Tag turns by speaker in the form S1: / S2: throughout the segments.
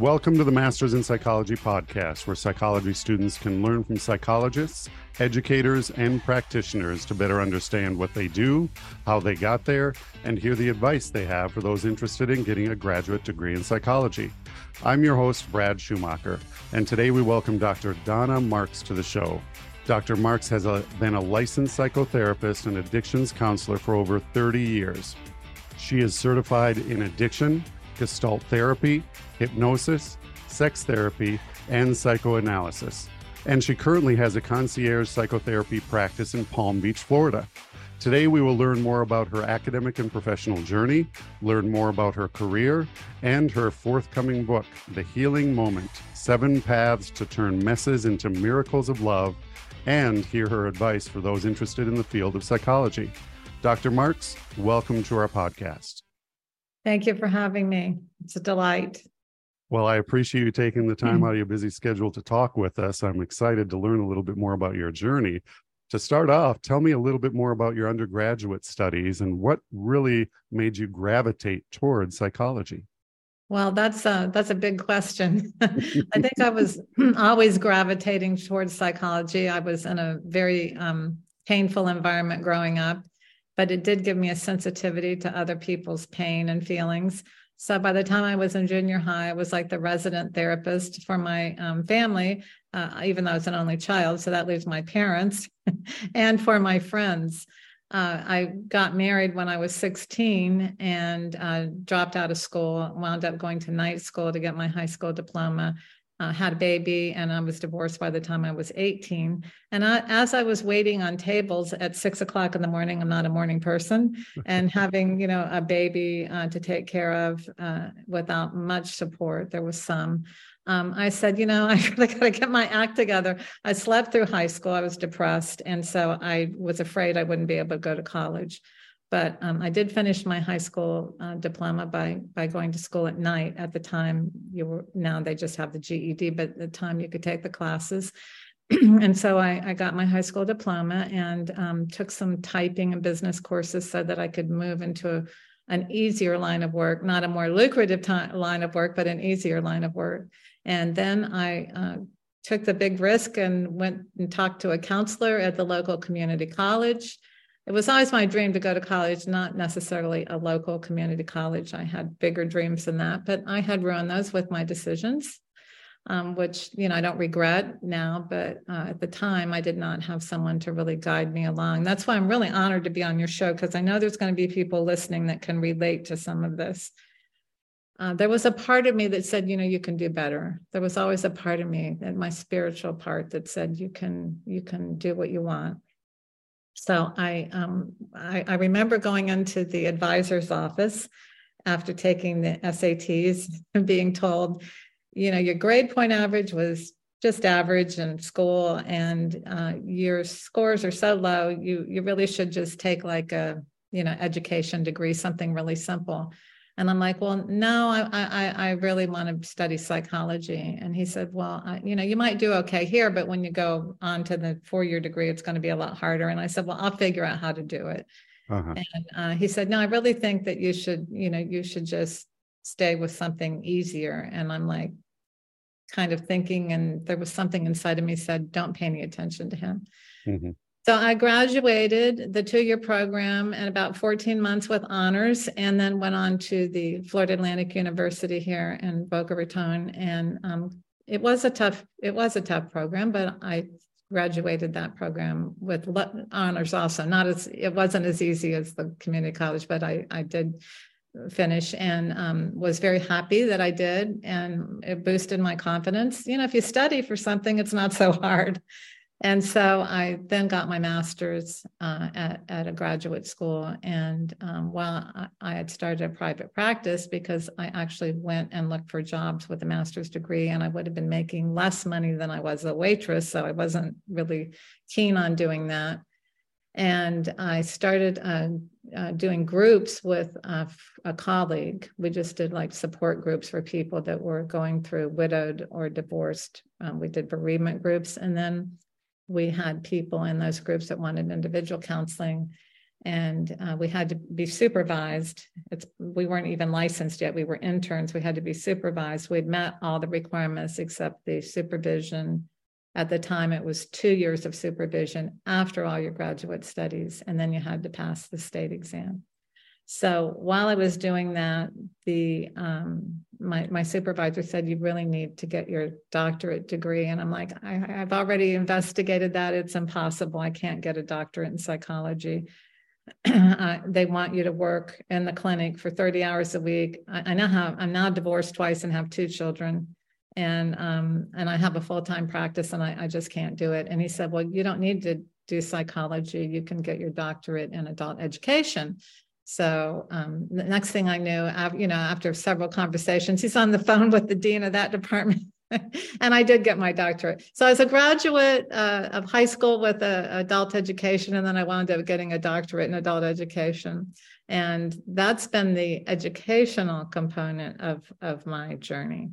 S1: Welcome to the Masters in Psychology podcast, where psychology students can learn from psychologists, educators, and practitioners to better understand what they do, how they got there, and hear the advice they have for those interested in getting a graduate degree in psychology. I'm your host, Brad Schumacher, and today we welcome Dr. Donna Marks to the show. Dr. Marks has a, been a licensed psychotherapist and addictions counselor for over 30 years. She is certified in addiction, gestalt therapy, hypnosis, sex therapy, and psychoanalysis. And she currently has a concierge psychotherapy practice in Palm Beach, Florida. Today, we will learn more about her academic and professional journey, learn more about her career, and her forthcoming book, The Healing Moment Seven Paths to Turn Messes into Miracles of Love, and hear her advice for those interested in the field of psychology. Dr. Marks, welcome to our podcast.
S2: Thank you for having me. It's a delight.
S1: Well, I appreciate you taking the time
S2: Mm.
S1: out of your busy schedule to talk with us. I'm excited to learn a little bit more about your journey. To start off, tell me a little bit more about your undergraduate studies and what really made you gravitate towards psychology.
S2: Well, that's a that's a big question. I think I was always gravitating towards psychology. I was in a very um, painful environment growing up, but it did give me a sensitivity to other people's pain and feelings. So by the time I was in junior high, I was like the resident therapist for my um, family, uh, even though I was an only child. So that leaves my parents and for my friends. Uh, I got married when I was 16 and uh, dropped out of school, wound up going to night school to get my high school diploma, uh, had a baby, and I was divorced by the time I was 18. And I, as I was waiting on tables at six o'clock in the morning, I'm not a morning person, and having, you know, a baby uh, to take care of uh, without much support, there was some. Um, I said, you know, I really got to get my act together. I slept through high school. I was depressed. And so I was afraid I wouldn't be able to go to college. But um, I did finish my high school uh, diploma by by going to school at night. At the time, you were now they just have the GED, but at the time you could take the classes. and so I, I, got my high school diploma and um, took some typing and business courses so that I could move into a, an easier line of work, not a more lucrative line of work, but an easier line of work. And then I uh, took the big risk and went and talked to a counselor at the local community college. It was always my dream to go to college, not necessarily a local community college. I had bigger dreams than that, but I had ruined those with my decisions, um, which you know I don't regret now. But uh, at the time, I did not have someone to really guide me along. That's why I'm really honored to be on your show because I know there's going to be people listening that can relate to some of this. Uh, there was a part of me that said, you know, you can do better. There was always a part of me, and my spiritual part, that said, you can, you can do what you want. So I, um, I, I remember going into the advisor's office after taking the SATs and being told, you know, your grade point average was just average in school, and uh, your scores are so low, you you really should just take like a, you know, education degree, something really simple. And I'm like, well, no, I, I, I really want to study psychology. And he said, well, I, you know, you might do okay here, but when you go on to the four year degree, it's going to be a lot harder. And I said, well, I'll figure out how to do it. Uh-huh. And uh, he said, no, I really think that you should, you know, you should just stay with something easier. And I'm like, kind of thinking, and there was something inside of me said, don't pay any attention to him. Mm-hmm. So I graduated the two year program in about 14 months with honors, and then went on to the Florida Atlantic University here in Boca Raton. And um, it was a tough it was a tough program, but I graduated that program with honors also. Not as it wasn't as easy as the community college, but I I did finish and um, was very happy that I did, and it boosted my confidence. You know, if you study for something, it's not so hard. And so I then got my master's uh, at, at a graduate school. And um, while I, I, had started a private practice, because I actually went and looked for jobs with a master's degree, and I would have been making less money than I was a waitress. So I wasn't really keen on doing that. And I started uh, uh, doing groups with a, a colleague. We just did like support groups for people that were going through widowed or divorced. Um, we did bereavement groups. And then we had people in those groups that wanted individual counseling. and uh, we had to be supervised. It's we weren't even licensed yet. We were interns. We had to be supervised. We'd met all the requirements except the supervision. At the time, it was two years of supervision after all your graduate studies, and then you had to pass the state exam. So while I was doing that, the um, my my supervisor said you really need to get your doctorate degree, and I'm like, I, have already investigated that. It's impossible. I can't get a doctorate in psychology. uh, they want you to work in the clinic for 30 hours a week. I, I now have I'm now divorced twice and have two children, and um, and I have a full time practice, and I, I just can't do it. And he said, well, you don't need to do psychology. You can get your doctorate in adult education. So um, the next thing I knew, you know, after several conversations, he's on the phone with the dean of that department. and I did get my doctorate. So I was a graduate uh, of high school with a, adult education, and then I wound up getting a doctorate in adult education. And that's been the educational component of, of my journey.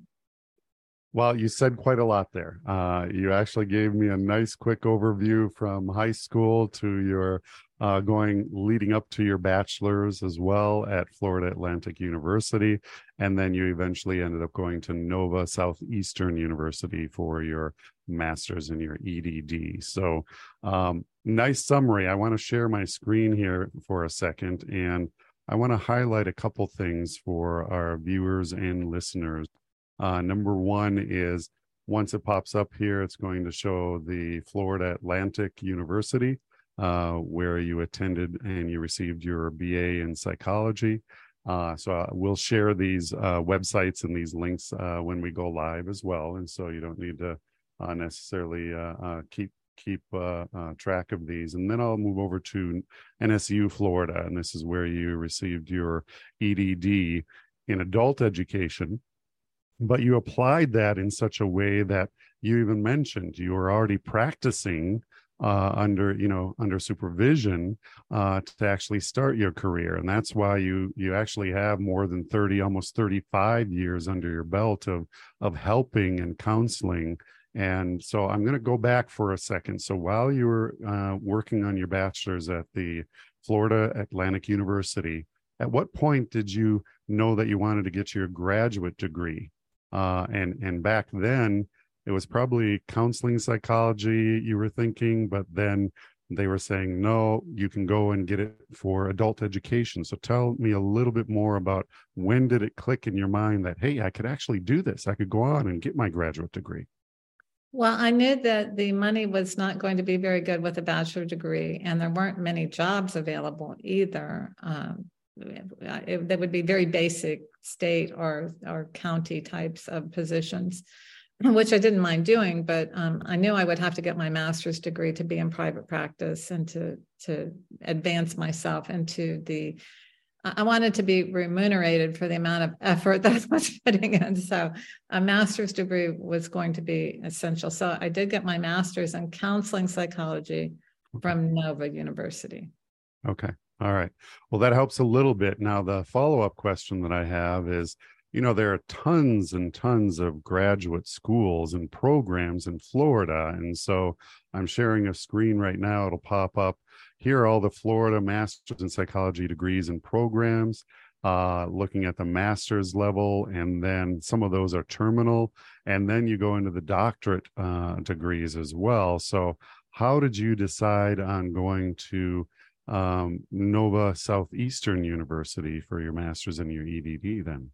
S1: Well, you said quite a lot there. Uh, you actually gave me a nice quick overview from high school to your uh, going leading up to your bachelor's as well at Florida Atlantic University. And then you eventually ended up going to Nova Southeastern University for your master's and your EDD. So, um, nice summary. I want to share my screen here for a second and I want to highlight a couple things for our viewers and listeners. Uh, number one is once it pops up here, it's going to show the Florida Atlantic University uh, where you attended and you received your BA in psychology. Uh, so uh, we'll share these uh, websites and these links uh, when we go live as well, and so you don't need to uh, necessarily keep keep track of these. And then I'll move over to NSU Florida, and this is where you received your EDD in adult education, but you applied that in such a way that you even mentioned you were already practicing uh, under you know under supervision uh, to actually start your career. And that's why you you actually have more than 30 almost 35 years under your belt of of helping and counseling. And so i'm going to go back for a second. So while you were uh, working on your bachelor's at the florida atlantic university at what point did you know that you wanted to get your graduate degree uh, and and back then it was probably counseling psychology you were thinking, but then they were saying, no, you can go and get it for adult education. So tell me a little bit more about when did it click in your mind that, hey, I could actually do this? I could go on and get my graduate degree.
S2: Well, I knew that the money was not going to be very good with a bachelor degree, and there weren't many jobs available either. Um, they would be very basic state or or county types of positions which I didn't mind doing, but um, I knew I would have to get my master's degree to be in private practice and to to advance myself into the. I wanted to be remunerated for the amount of effort that I was putting in. So a master's degree was going to be essential. So I did get my master's in counseling psychology from Nova University.
S1: Okay. All right. Well, that helps a little bit. Now, the follow up question that I have is you know, there are tons and tons of graduate schools and programs in Florida. And so I'm sharing a screen right now. It'll pop up. Here are all the Florida Masters in Psychology degrees and programs, uh, looking at the master's level. And then some of those are terminal. And then you go into the doctorate uh, degrees as well. So, how did you decide on going to um, Nova Southeastern University for your master's and your EDD then?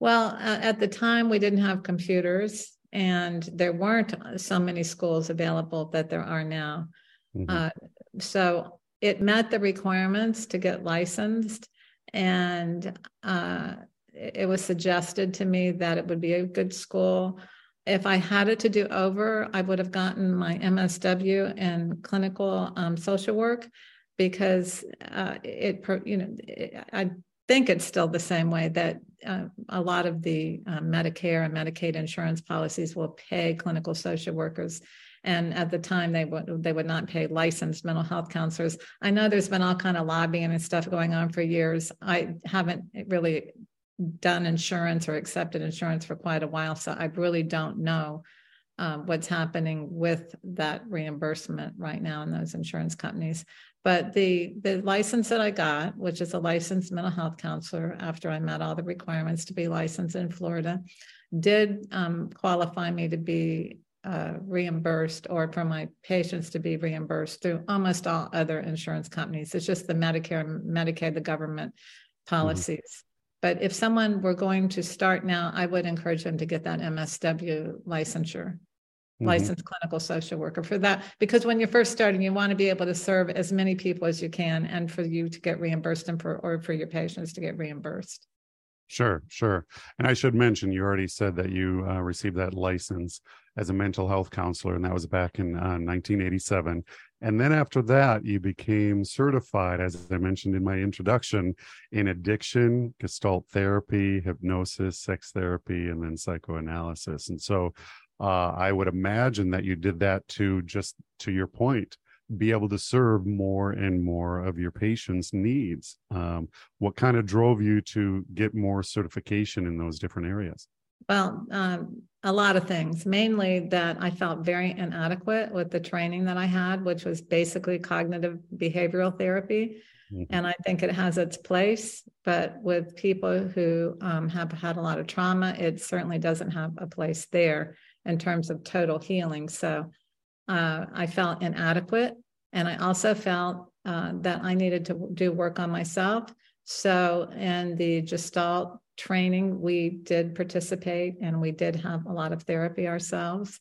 S2: Well, uh, at the time, we didn't have computers, and there weren't so many schools available that there are now. Mm-hmm. Uh, so it met the requirements to get licensed, and uh, it was suggested to me that it would be a good school. If I had it to do over, I would have gotten my MSW in clinical um, social work because uh, it, you know, it, I think it's still the same way that uh, a lot of the uh, Medicare and Medicaid insurance policies will pay clinical social workers. And at the time, they would they would not pay licensed mental health counselors. I know there's been all kind of lobbying and stuff going on for years. I haven't really done insurance or accepted insurance for quite a while, so I really don't know um, what's happening with that reimbursement right now in those insurance companies. But the the license that I got, which is a licensed mental health counselor, after I met all the requirements to be licensed in Florida, did um, qualify me to be uh, reimbursed or for my patients to be reimbursed through almost all other insurance companies. It's just the Medicare, Medicaid, the government mm-hmm. policies. Mm-hmm. But if someone were going to start now, I would encourage them to get that MSW licensure, mm-hmm. licensed clinical social worker for that. Because when you're first starting, you want to be able to serve as many people as you can and for you to get reimbursed and for or for your patients to get reimbursed.
S1: Sure, sure. And I should mention, you already said that you uh, received that license as a mental health counselor, and that was back in uh, 1987. And then after that, you became certified, as I mentioned in my introduction, in addiction, gestalt therapy, hypnosis, sex therapy, and then psychoanalysis. And so uh, I would imagine that you did that to just to your point, be able to serve more and more of your patients' needs. Um, what kind of drove you to get more certification in those different areas?
S2: Well, um, a lot of things, mainly that I felt very inadequate with the training that I had, which was basically cognitive behavioral therapy. Mm-hmm. And I think it has its place, but with people who um, have had a lot of trauma, it certainly doesn't have a place there in terms of total healing. So uh, I felt inadequate. And I also felt uh, that I needed to do work on myself. So, in the Gestalt training, we did participate and we did have a lot of therapy ourselves.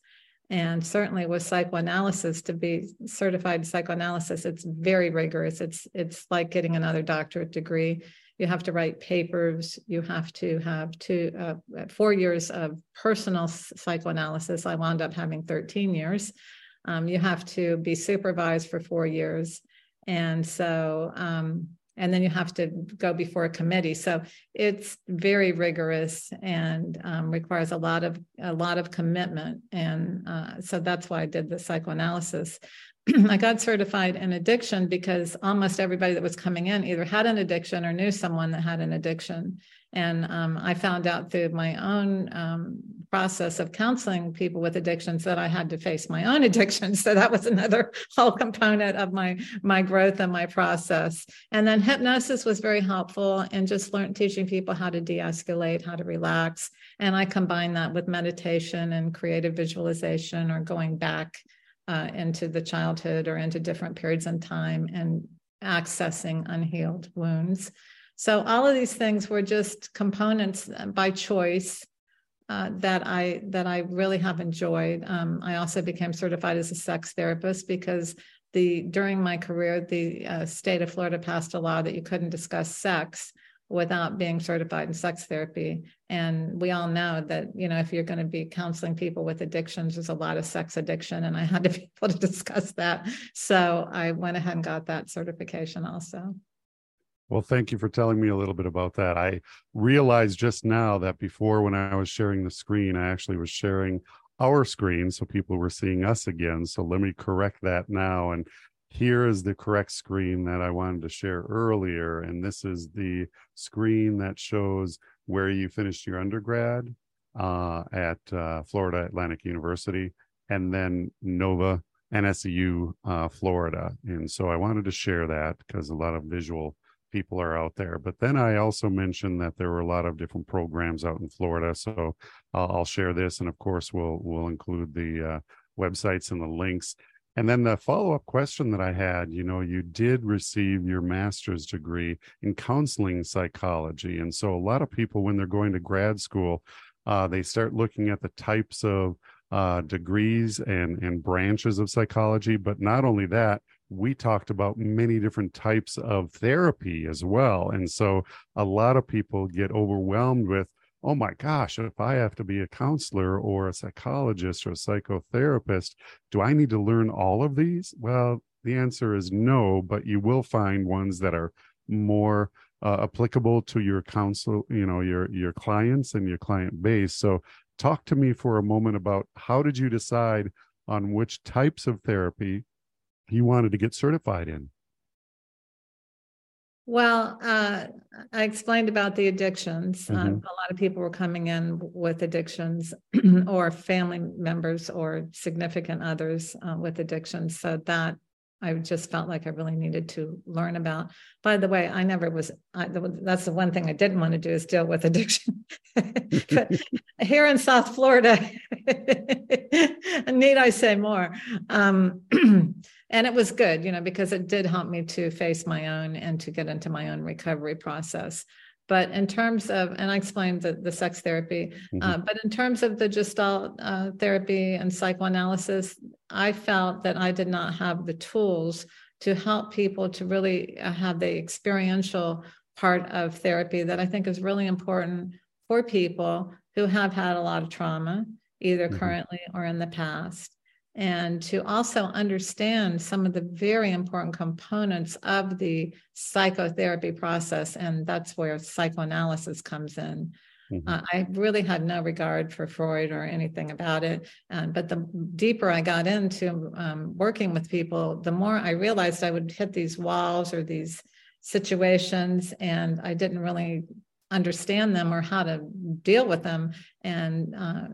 S2: And certainly with psychoanalysis, to be certified psychoanalysis, it's very rigorous. It's it's like getting another doctorate degree. You have to write papers. You have to have two uh, four years of personal psychoanalysis. I wound up having 13 years. Um, you have to be supervised for four years, and so um, and then you have to go before a committee. So it's very rigorous and um, requires a lot of a lot of commitment. And uh, so that's why I did the psychoanalysis. I got certified in addiction because almost everybody that was coming in either had an addiction or knew someone that had an addiction. And um, I found out through my own um, process of counseling people with addictions that I had to face my own addiction. So that was another whole component of my my growth and my process. And then hypnosis was very helpful and just learned teaching people how to de-escalate, how to relax. And I combine that with meditation and creative visualization or going back uh, into the childhood or into different periods in time and accessing unhealed wounds. So all of these things were just components by choice uh, that I that I really have enjoyed. Um, I also became certified as a sex therapist because the during my career, the uh, state of Florida passed a law that you couldn't discuss sex without being certified in sex therapy. And we all know that you know if you're going to be counseling people with addictions, there's a lot of sex addiction, and I had to be able to discuss that. So I went ahead and got that certification also.
S1: Well, thank you for telling me a little bit about that. I realized just now that before, when I was sharing the screen, I actually was sharing our screen so people were seeing us again. So let me correct that now. And here is the correct screen that I wanted to share earlier. And this is the screen that shows where you finished your undergrad uh, at uh, Florida Atlantic University and then Nova NSU uh, Florida. And so I wanted to share that because a lot of visual people are out there. But then I also mentioned that there were a lot of different programs out in Florida. So I'll, I'll share this, and of course we'll we'll include the uh, websites and the links. And then the follow up question that I had, you know, you did receive your master's degree in counseling psychology, and so a lot of people when they're going to grad school, uh, they start looking at the types of uh, degrees and and branches of psychology. But not only that, we talked about many different types of therapy as well. And so a lot of people get overwhelmed with, oh my gosh, if I have to be a counselor or a psychologist or a psychotherapist, do I need to learn all of these? Well, the answer is no, but you will find ones that are more uh, applicable to your counsel, you know, your your clients and your client base. So talk to me for a moment about how did you decide on which types of therapy you wanted to get certified in.
S2: Well, uh, I explained about the addictions. Uh, mm-hmm. A lot of people were coming in with addictions, or family members or significant others uh, with addictions. So that I just felt like I really needed to learn about. By the way, I never was, I, that's the one thing I didn't want to do is deal with addiction. but here in South Florida, need I say more? Um, and it was good, you know, because it did help me to face my own and to get into my own recovery process. But in terms of, and I explained the, the sex therapy, uh, mm-hmm. uh, but in terms of the Gestalt uh, therapy and psychoanalysis, I felt that I did not have the tools to help people to really uh, have the experiential part of therapy that I think is really important for people who have had a lot of trauma, either mm-hmm. currently or in the past and to also understand some of the very important components of the psychotherapy process. And that's where psychoanalysis comes in. Mm-hmm. Uh, I really had no regard for Freud or anything about it. Um, but the deeper I got into um, working with people, the more I realized I would hit these walls or these situations, and I didn't really understand them or how to deal with them. And uh,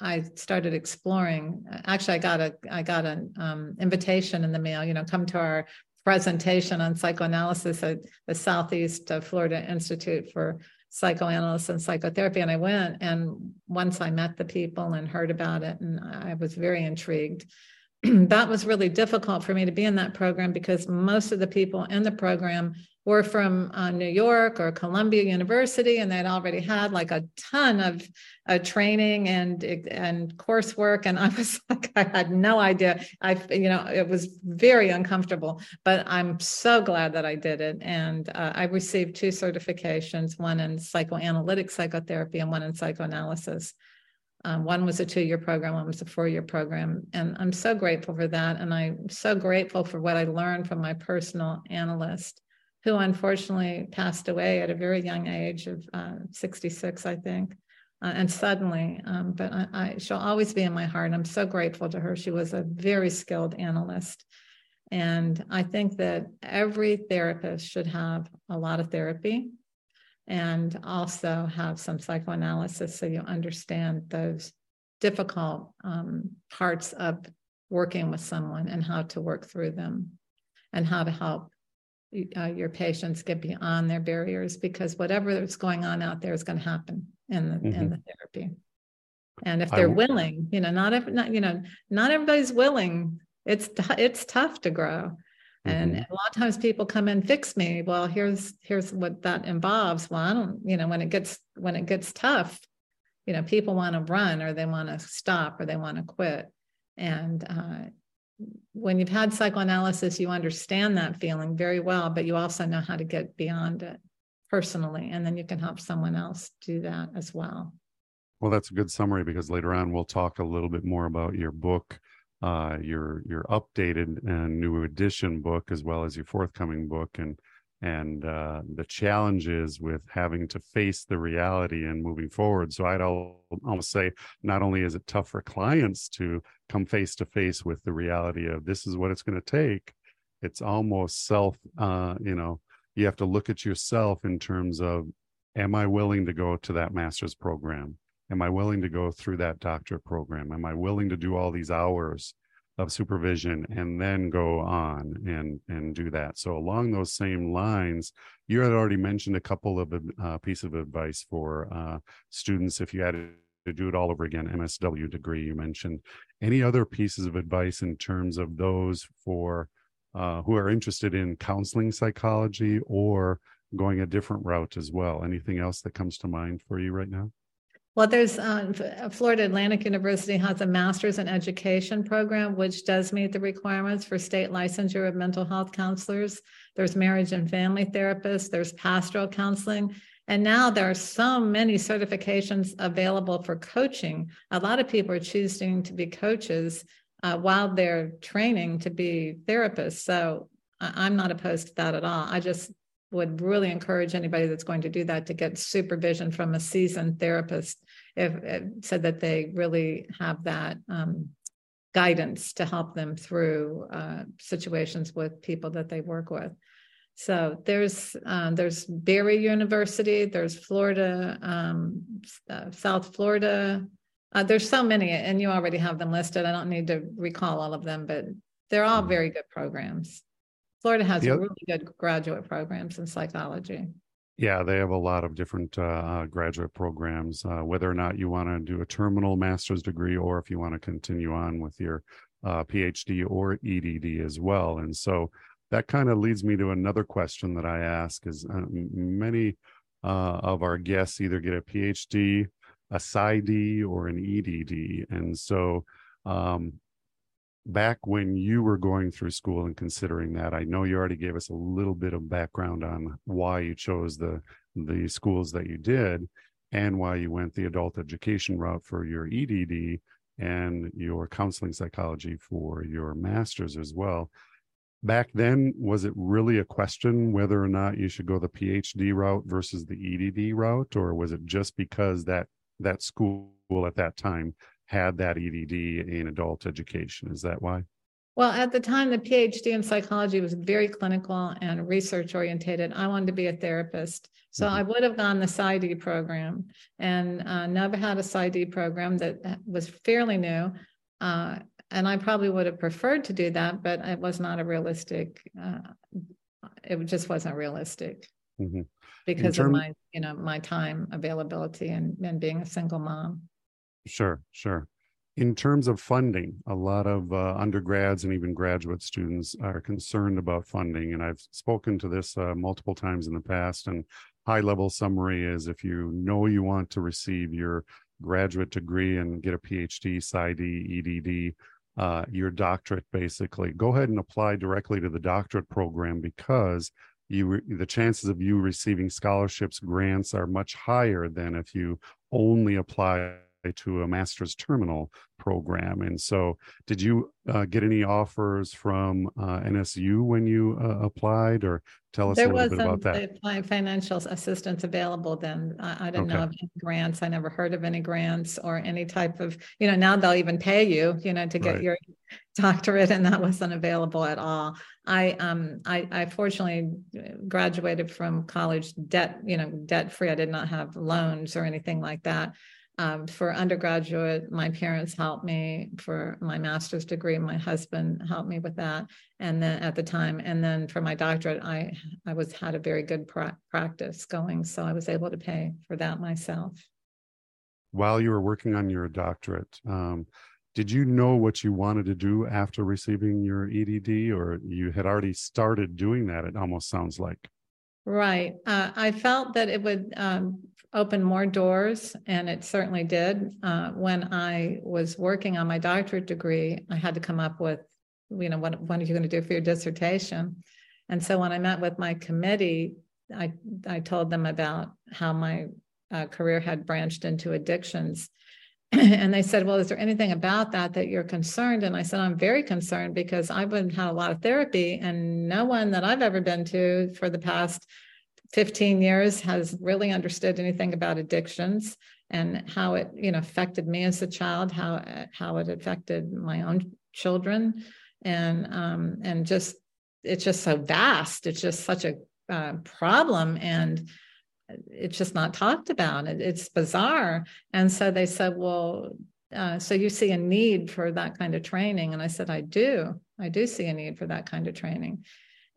S2: I started exploring. Actually, I got a I got an um, invitation in the mail. You know, come to our presentation on psychoanalysis at the Southeast Florida Institute for Psychoanalysis and Psychotherapy, and I went. And once I met the people and heard about it, and I was very intrigued. that was really difficult for me to be in that program because most of the people in the program were from uh, New York or Columbia University, and they'd already had like a ton of uh, training and and coursework. And I was like, I had no idea. I, you know, it was very uncomfortable. But I'm so glad that I did it, and uh, I received two certifications: one in psychoanalytic psychotherapy and one in psychoanalysis. Um, one was a two year program, one was a four year program. And I'm so grateful for that. And I'm so grateful for what I learned from my personal analyst who unfortunately passed away at a very young age of uh, 66, I think. Uh, and suddenly, um, but I, I, she'll always be in my heart. I'm so grateful to her. She was a very skilled analyst. And I think that every therapist should have a lot of therapy and also have some psychoanalysis so you understand those difficult um, parts of working with someone and how to work through them and how to help uh, your patients get beyond their barriers because whatever is going on out there is going to happen in the mm-hmm. in the therapy. And if they're willing you know not every not you know not everybody's willing. It's it's tough to grow. And mm-hmm. a lot of times people come and fix me. Well here's here's what that involves. Well i don't you know when it gets when it gets tough you know people want to run or they want to stop or they want to quit. And uh, when you've had psychoanalysis, you understand that feeling very well, but you also know how to get beyond it personally. And then you can help someone else do that as well.
S1: Well, that's a good summary because later on we'll talk a little bit more about your book, uh, your your updated and new edition book, as well as your forthcoming book, and and uh, the challenges with having to face the reality and moving forward. So I'd almost say not only is it tough for clients to come face to face with the reality of this is what it's going to take it's almost self uh you know you have to look at yourself in terms of am i willing to go to that master's program am i willing to go through that doctorate program am i willing to do all these hours of supervision and then go on and and do that. So along those same lines you had already mentioned a couple of uh, piece of advice for uh, students if you had to do it all over again msw degree you mentioned. Any other pieces of advice in terms of those for uh, who are interested in counseling psychology or going a different route as well? Anything else that comes to mind for you right now
S2: well, there's um, Florida Atlantic University has a master's in education program, which does meet the requirements for state licensure of mental health counselors. There's marriage and family therapists, there's pastoral counseling, and now there are so many certifications available for coaching. A lot of people are choosing to be coaches uh, while they're training to be therapists. So I'm not opposed to that at all. I just would really encourage anybody that's going to do that to get supervision from a seasoned therapist if, if so that they really have that um, guidance to help them through uh, situations with people that they work with So there's um, there's Barry University, there's Florida, um, uh, South Florida. Uh, there's so many, and you already have them listed. I don't need to recall all of them, but they're all mm-hmm. very good programs. Florida has yep. really good graduate programs in psychology.
S1: Yeah, they have a lot of different uh, uh graduate programs. Uh, whether or not you want to do a terminal master's degree, or if you want to continue on with your uh, PhD or EDD as well, and so that kind of leads me to another question that I ask is uh, many uh, of our guests either get a PhD, a PsyD, or an EDD. And so um, back when you were going through school and considering that, I know you already gave us a little bit of background on why you chose the the schools that you did and why you went the adult education route for your EDD and your counseling psychology for your master's as well. Back then was it really a question whether or not you should go the phd route versus the edd route or was it just because that that school at that time had that edd in adult education is that why
S2: well at the time the phd in psychology was very clinical and research orientated i wanted to be a therapist so mm-hmm. i would have gone the PsyD program and uh, never had a PsyD program that was fairly new uh, and I probably would have preferred to do that, but it was not a realistic. Uh, it just wasn't realistic mm-hmm. because term- of my, you know, my time availability and and being a single mom.
S1: Sure, sure. In terms of funding, a lot of uh, undergrads and even graduate students are concerned about funding, and I've spoken to this uh, multiple times in the past. And high level summary is if you know you want to receive your graduate degree and get a PhD, PsyD, EDD, uh, your doctorate basically go ahead and apply directly to the doctorate program because you re- the chances of you receiving scholarships grants are much higher than if you only apply to a master's terminal program. And so, did you uh, get any offers from uh, NSU when you uh, applied, or tell us there a little bit about that?
S2: There financial assistance available then. I, I didn't okay. know of any grants. I never heard of any grants or any type of, you know, now they'll even pay you, you know, to get right. your doctorate, and that wasn't available at all. I um I, I fortunately graduated from college debt, you know, debt free. I did not have loans or anything like that. Um, for undergraduate, my parents helped me for my master's degree. My husband helped me with that, and then at the time, and then for my doctorate, I I was had a very good pra- practice going, so I was able to pay for that myself.
S1: While you were working on your doctorate, um, did you know what you wanted to do after receiving your EDD, or you had already started doing that? It almost sounds like.
S2: Right. Uh, I felt that it would um, open more doors, and it certainly did. Uh, when I was working on my doctorate degree, I had to come up with, you know, what, what are you going to do for your dissertation? And so when I met with my committee, I, I told them about how my uh, career had branched into addictions. and they said, Well, is there anything about that that you're concerned? And I said, I'm very concerned because I've been had a lot of therapy, and no one that I've ever been to for the past 15 years has really understood anything about addictions and how it you know affected me as a child, how how it affected my own children, and um, and just it's just so vast. It's just such a uh, problem and it's just not talked about. It, it's bizarre. And so they said, well, uh, so you see a need for that kind of training? And I said, I do. I do see a need for that kind of training.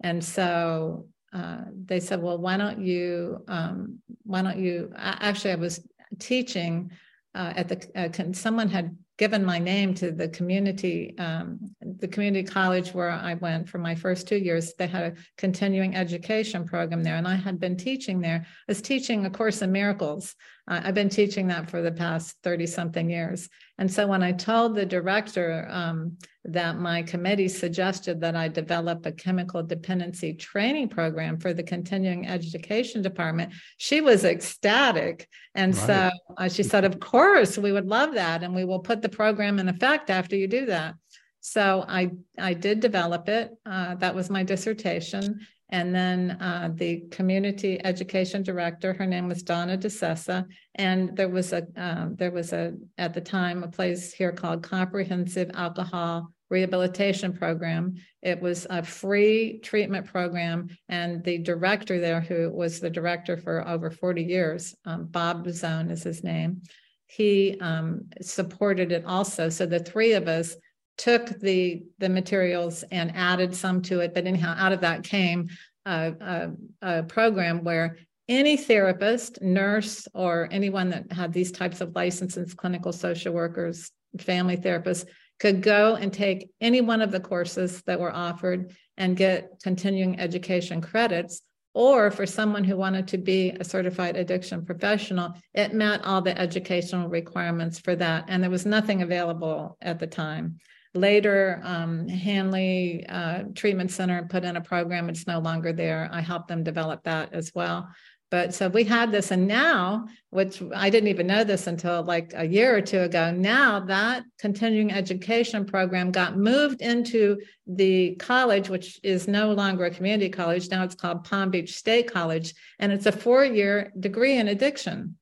S2: And so uh, they said, well, why don't you, um, why don't you, actually, I was teaching uh, at the, uh, someone had given my name to the community, um, the community college where I went for my first two years. They had a continuing education program there, and I had been teaching there. I was teaching a course in miracles. I've been teaching that for the past 30 something years. And so when I told the director um, that my committee suggested that I develop a chemical dependency training program for the continuing education department, she was ecstatic. And right. so uh, she said, Of course, we would love that. And we will put the program in effect after you do that. So I, I did develop it. Uh, that was my dissertation. And then uh, the community education director, her name was Donna DeSessa, and there was a uh, there was a at the time a place here called Comprehensive Alcohol rehabilitation program. It was a free treatment program, and the director there, who was the director for over 40 years, um, Bob Zone is his name, he um, supported it also. So the three of us took the the materials and added some to it. But anyhow, out of that came a, a, a program where any therapist, nurse, or anyone that had these types of licenses, clinical social workers, family therapists, could go and take any one of the courses that were offered and get continuing education credits. Or for someone who wanted to be a certified addiction professional, it met all the educational requirements for that. And there was nothing available at the time. Later, um, Hanley uh, Treatment Center put in a program. It's no longer there. I helped them develop that as well. But so we had this, and now, which I didn't even know this until like a year or two ago, now that continuing education program got moved into the college, which is no longer a community college. Now it's called Palm Beach State College, and it's a four year degree in addiction.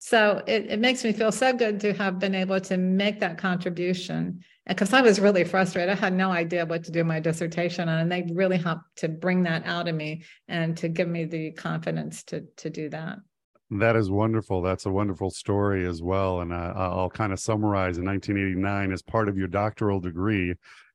S2: So it, it makes me feel so good to have been able to make that contribution because I was really frustrated. I had no idea what to do my dissertation on, and they really helped to bring that out of me and to give me the confidence to to do that.
S1: That is wonderful. That's a wonderful story as well. And uh, I'll kind of summarize in 1989, as part of your doctoral degree,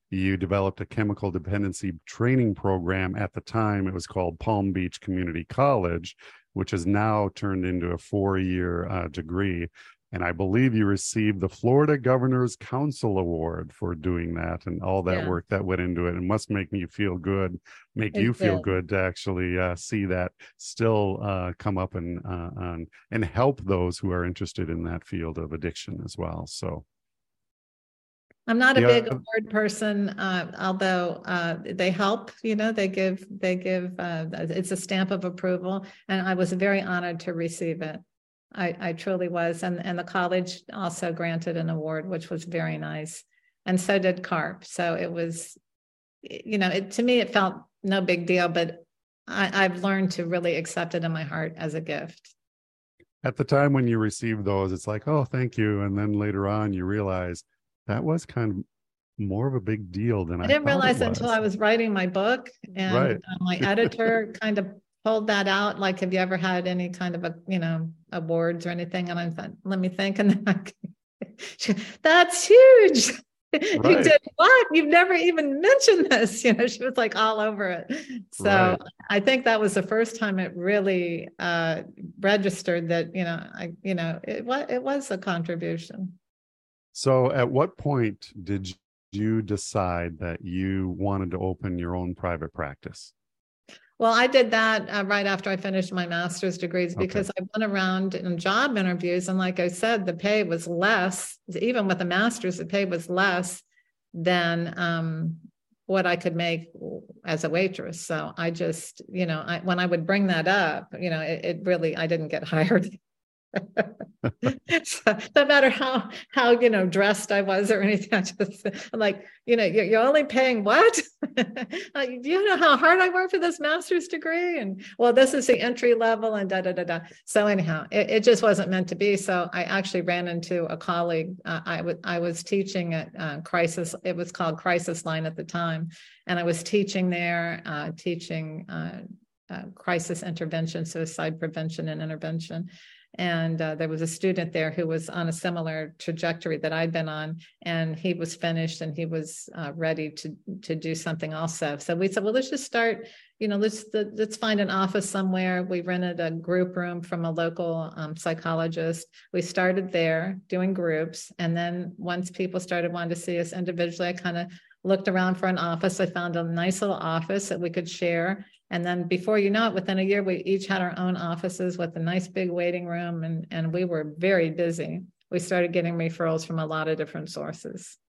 S1: you developed a chemical dependency training program. At the time, it was called Palm Beach Community College, which has now turned into a four year uh, degree. And I believe you received the Florida Governor's Council Award for doing that and all that yeah. work that went into it. It must make me feel good, make it you feel good to actually uh, see that still uh, come up and, uh, and and help those who are interested in that field of addiction as well. So.
S2: I'm not a yeah. big award person, uh, although uh, they help. You know, they give they give. Uh, it's a stamp of approval, and I was very honored to receive it. I, I truly was. And, and the college also granted an award, which was very nice. And so did CARP. So it was, you know, it, to me, it felt no big deal, but I, I've learned to really accept it in my heart as a gift.
S1: At the time when you received those, it's like, oh, thank you. And then later on, you realize that was kind of more of a big deal than I,
S2: I didn't realize until I was writing my book and right. my editor kind of pulled that out? Like, have you ever had any kind of a, you know, awards or anything? And I thought, let me think. And then I, that's huge. Right. you did what? You've never even mentioned this. You know, she was like all over it. So right. I think that was the first time it really uh, registered that, you know, I, you know, it was it was a contribution.
S1: So at what point did you decide that you wanted to open your own private practice?
S2: Well, I did that uh, right after I finished my master's degrees because okay. I went around in job interviews. And like I said, the pay was less, even with a master's, the pay was less than um, what I could make as a waitress. So I just, you know, I, when I would bring that up, you know, it, it really, I didn't get hired. So, no matter how how you know dressed I was or anything, I just I'm like, you know, you're, you're only paying what? like, do you know how hard I worked for this master's degree? And well, this is the entry level, and da da da da. So anyhow, it, it just wasn't meant to be. So I actually ran into a colleague. Uh, I, w- I was teaching at uh, Crisis. It was called Crisis Line at the time, and I was teaching there, uh, teaching. Uh, uh, crisis intervention, suicide prevention, and intervention. And uh, there was a student there who was on a similar trajectory that I'd been on, and he was finished and he was uh, ready to to do something also. So we said, well, let's just start. You know, let's let's find an office somewhere. We rented a group room from a local um, psychologist. We started there doing groups, and then once people started wanting to see us individually, I kind of looked around for an office. I found a nice little office that we could share and then before you know it, within a year, we each had our own offices with a nice big waiting room, and, and we were very busy. We started getting referrals from a lot of different sources.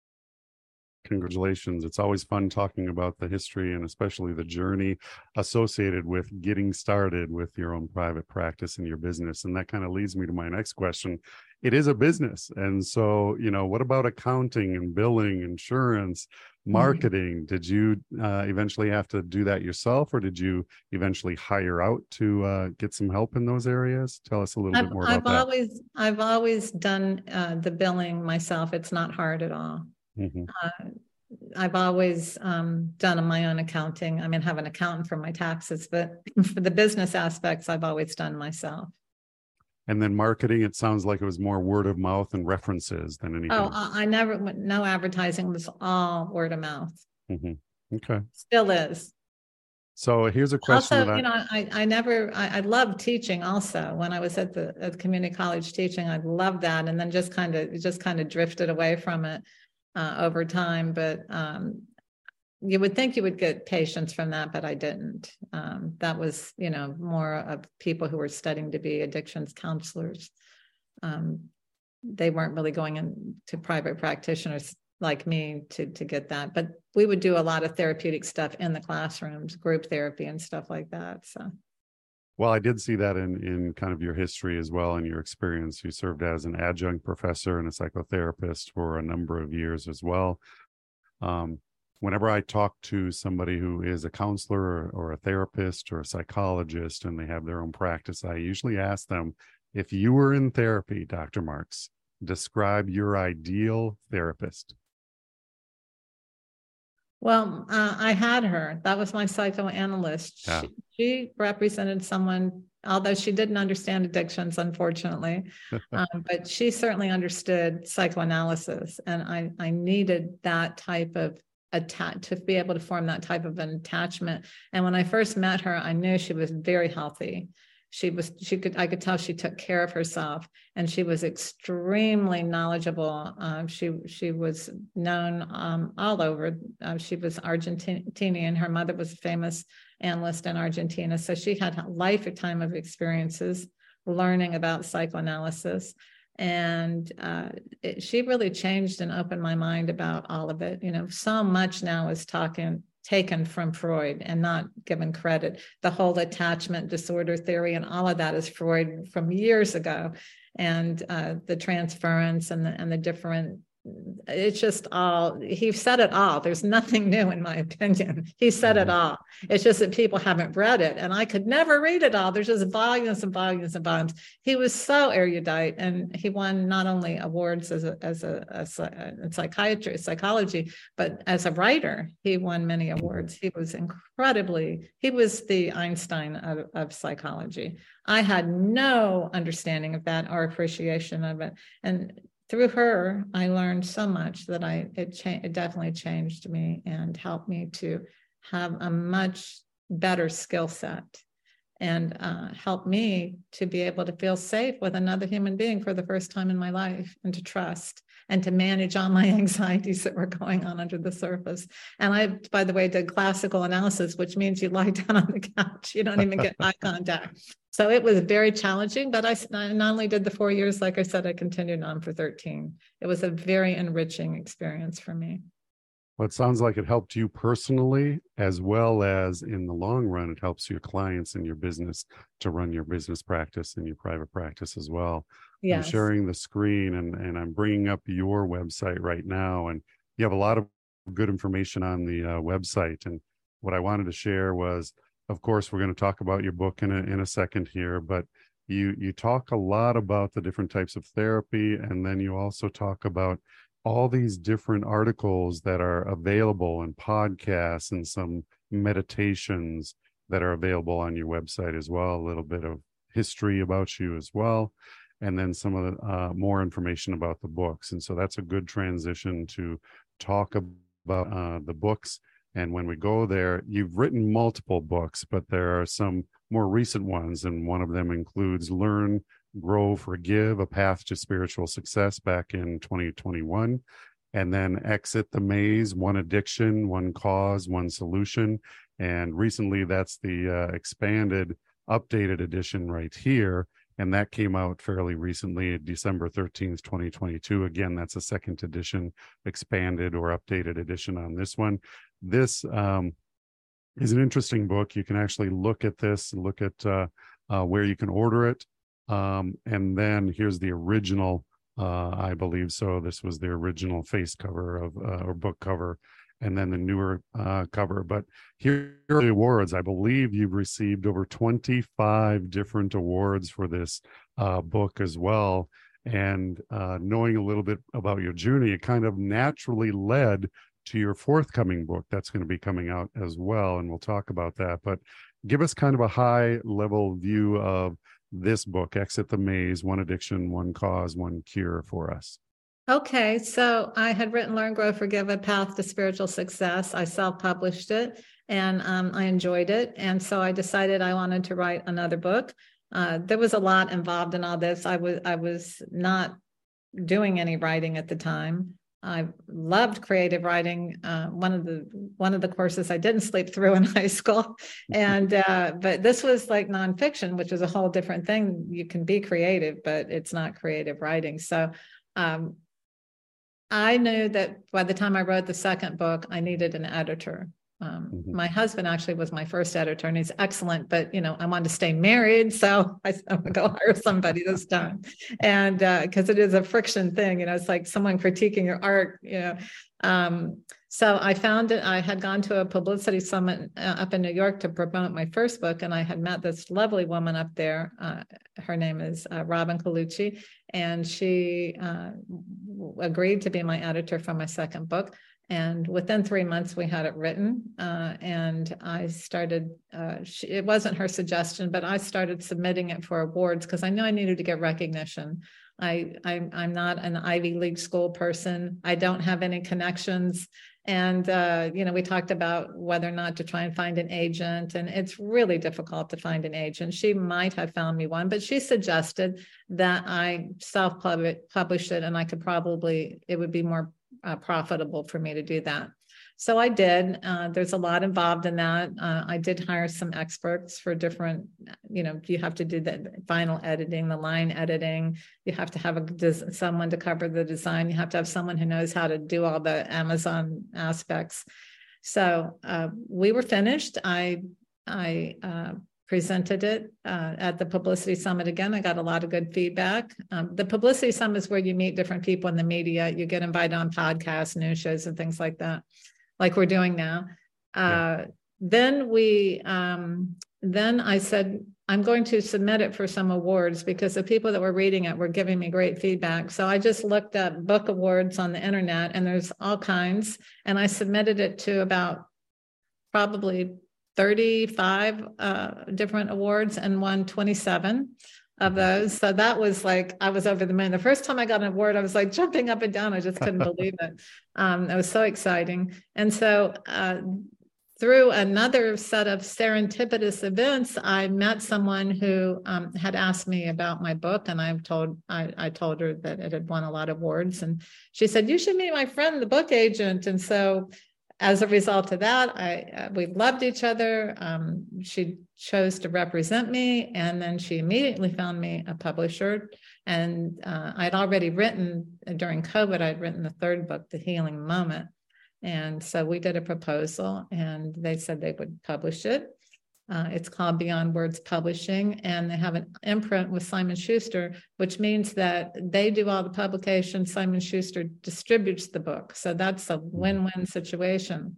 S1: Congratulations. It's always fun talking about the history and especially the journey associated with getting started with your own private practice and your business. And that kind of leads me to my next question. It is a business. And so, you know, what about accounting and billing, insurance? Mm-hmm. marketing mm-hmm. did you uh, eventually have to do that yourself or did you eventually hire out to uh, get some help in those areas tell us a little
S2: I've,
S1: bit more
S2: I've
S1: about
S2: always that. i've always done uh, the billing myself it's not hard at all mm-hmm. Uh, I've always um, done my own accounting. I mean, have an accountant for my taxes, but for the business aspects, I've always done myself.
S1: And then marketing, it sounds like it was more word of mouth and references than anything.
S2: Oh, I, I never, no advertising was all word of mouth.
S1: Mm-hmm. Okay.
S2: Still is.
S1: So here's a question.
S2: Also, you know, I, I never, I, I love teaching also. When I was at the, at community college teaching, I loved that. And then just kind of, just kind of drifted away from it uh, over time. But um, you would think you would get patients from that, but I didn't. Um, that was, you know, more of people who were studying to be addictions counselors. Um, they weren't really going into private practitioners like me to to get that, but we would do a lot of therapeutic stuff in the classrooms, group therapy and stuff like that. So.
S1: Well, I did see that in in kind of your history as well and your experience. You served as an adjunct professor and a psychotherapist for a number of years as well. Um, whenever I talk to somebody who is a counselor or, or, a therapist or a psychologist and they have their own practice, I usually ask them, if you were in therapy, Dr. Marks, describe your ideal therapist.
S2: Well, uh, I had her. That was my psychoanalyst. Yeah. She, she, represented someone, although she didn't understand addictions, unfortunately, um, but she certainly understood psychoanalysis. And I, I needed that type of to be able to form that type of an attachment. And when I first met her, I knew she was very healthy. She was she could i could tell she took care of herself and she was extremely knowledgeable. Um, she she was known um, all over. Uh, she was argentinian. Her mother was a famous analyst in argentina. So she had a lifetime of experiences learning about psychoanalysis and uh, it, she really changed and opened my mind about all of it you know so much now is talking taken from Freud and not given credit. The whole attachment disorder theory and all of that is Freud from years ago, and uh, the transference and the and the different it's just all he said it all. There's nothing new in my opinion. He said it mm-hmm. all. It's just that people haven't read it and i could never read it all. There's just volumes and volumes and volumes. He was so erudite and he won not only awards as a as a, as a psychiatry psychology but as a writer he won many awards. He was incredibly he was the einstein of, of psychology. I had no understanding of that or appreciation of it. And through her, I learned so much that I it, cha- it definitely changed me and helped me to have a much better skill set and uh, help me to be able to feel safe with another human being for the first time in my life and to trust and to manage all my anxieties that were going on under the surface. And I, by the way, did classical analysis, which means you lie down on the couch, you don't even get eye contact. So it was very challenging, but I not only did the four years, like I said, I continued on for 13. It was a very enriching experience for me.
S1: Well, it sounds like it helped you personally, as well as in the long run, it helps your clients and your business to run your business practice and your private practice as well. Yes. I'm sharing the screen and, and I'm bringing up your website right now. And you have a lot of good information on the uh, website. And what I wanted to share was, of course, we're going to talk about your book in a, in a second here, but you you talk a lot about the different types of therapy and then you also talk about all these different articles that are available and podcasts and some meditations that are available on your website as well a little bit of history about you as well and then some of the uh, more information about the books. And so that's a good transition to talk about uh, the books and when we go there you've written multiple books but there are some more recent ones and one of them includes learn Grow, Forgive, A Path to Spiritual Success back in 2021. And then Exit the Maze, One Addiction, One Cause, One Solution. And recently, that's the uh, expanded, updated edition right here. And that came out fairly recently, December 13th, 2022. Again, that's a second edition, expanded or updated edition on this one. This um, is an interesting book. You can actually look at this, look at uh, uh, where you can order it. Um, and then here's the original, uh, I believe so. This was the original face cover of uh, or book cover, and then the newer uh, cover. But here are the awards. I believe you've received over 25 different awards for this uh, book as well. And knowing a little bit about your journey, it kind of naturally led to your forthcoming book that's going to be coming out as well. And we'll talk about that. But give us kind of a high level view of this book, Exit the Maze One Addiction, One Cause, One Cure for us.
S2: Okay, so I had written Learn, Grow, Forgive A Path to Spiritual Success. I self published it and um, I enjoyed it. And so I decided I wanted to write another book. Uh, there was a lot involved in all this. I was I was not doing any writing at the time. I loved creative writing. Uh, one of the one of the courses I didn't sleep through in high school, and uh, but this was like nonfiction, which is a whole different thing. You can be creative, but it's not creative writing. So um, I knew that by the time I wrote the second book, I needed an editor. Um, mm-hmm. My husband actually was my first editor, and he's excellent. But you know, I wanted to stay married, so I said, I'm gonna go hire somebody this time, and because uh, it is a friction thing, you know, it's like someone critiquing your art, you know. Um, so I found it. I had gone to a publicity summit uh, up in New York to promote my first book, and I had met this lovely woman up there. Uh, her name is uh, Robin Colucci, and she uh, agreed to be my editor for my second book. And within three months, we had it written. Uh, and I started, uh, she, it wasn't her suggestion, but I started submitting it for awards because I knew I needed to get recognition. I, I, I'm not an Ivy League school person, I don't have any connections. And, uh, you know, we talked about whether or not to try and find an agent, and it's really difficult to find an agent. She might have found me one, but she suggested that I self publish it and I could probably, it would be more uh, profitable for me to do that. So I did. Uh, there's a lot involved in that. Uh, I did hire some experts for different, you know, you have to do the final editing, the line editing. You have to have a someone to cover the design. You have to have someone who knows how to do all the Amazon aspects. So uh, we were finished. I I uh, presented it uh, at the publicity summit again. I got a lot of good feedback. Um, the publicity summit is where you meet different people in the media. You get invited on podcasts, news shows, and things like that, like we're doing now. Uh, yeah. Then we, um, then I said, I'm going to submit it for some awards because the people that were reading it were giving me great feedback. So I just looked up book awards on the internet, and there's all kinds, and I submitted it to about probably 35 uh, different awards and won 27 of mm-hmm. those. So that was like, I was over the moon. The first time I got an award, I was like jumping up and down. I just couldn't believe it. Um, it was so exciting. And so uh, through another set of serendipitous events, I met someone who um, had asked me about my book, and I told I, I, told her that it had won a lot of awards, and she said, "You should meet my friend, the book agent." And so as a result of that, I uh, we loved each other. Um, she chose to represent me, and then she immediately found me a publisher. And uh, I'd already written during COVID. I'd written the third book, The Healing Moment, and so we did a proposal, and they said they would publish it. Uh, it's called Beyond Words Publishing, and they have an imprint with Simon Schuster, which means that they do all the publication. Simon Schuster distributes the book, so that's a win-win situation.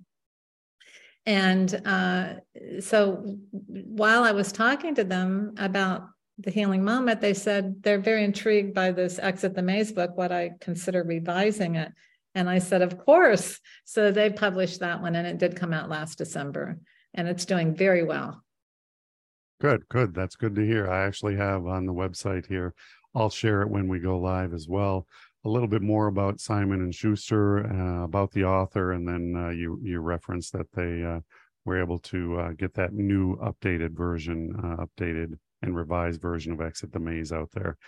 S2: And uh, so, while I was talking to them about the healing moment, they said they're very intrigued by this Exit the Maze book. What I consider revising it, and I said, of course. So they published that one, and it did come out last December and it's doing very well.
S1: Good, good. That's good to hear. I actually have on the website here. I'll share it when we go live as well. A little bit more about Simon and Schuster, uh, about the author, and then uh, you you referenced that they uh, were able to uh, get that new updated version, uh, updated and revised version of Exit the Maze out there.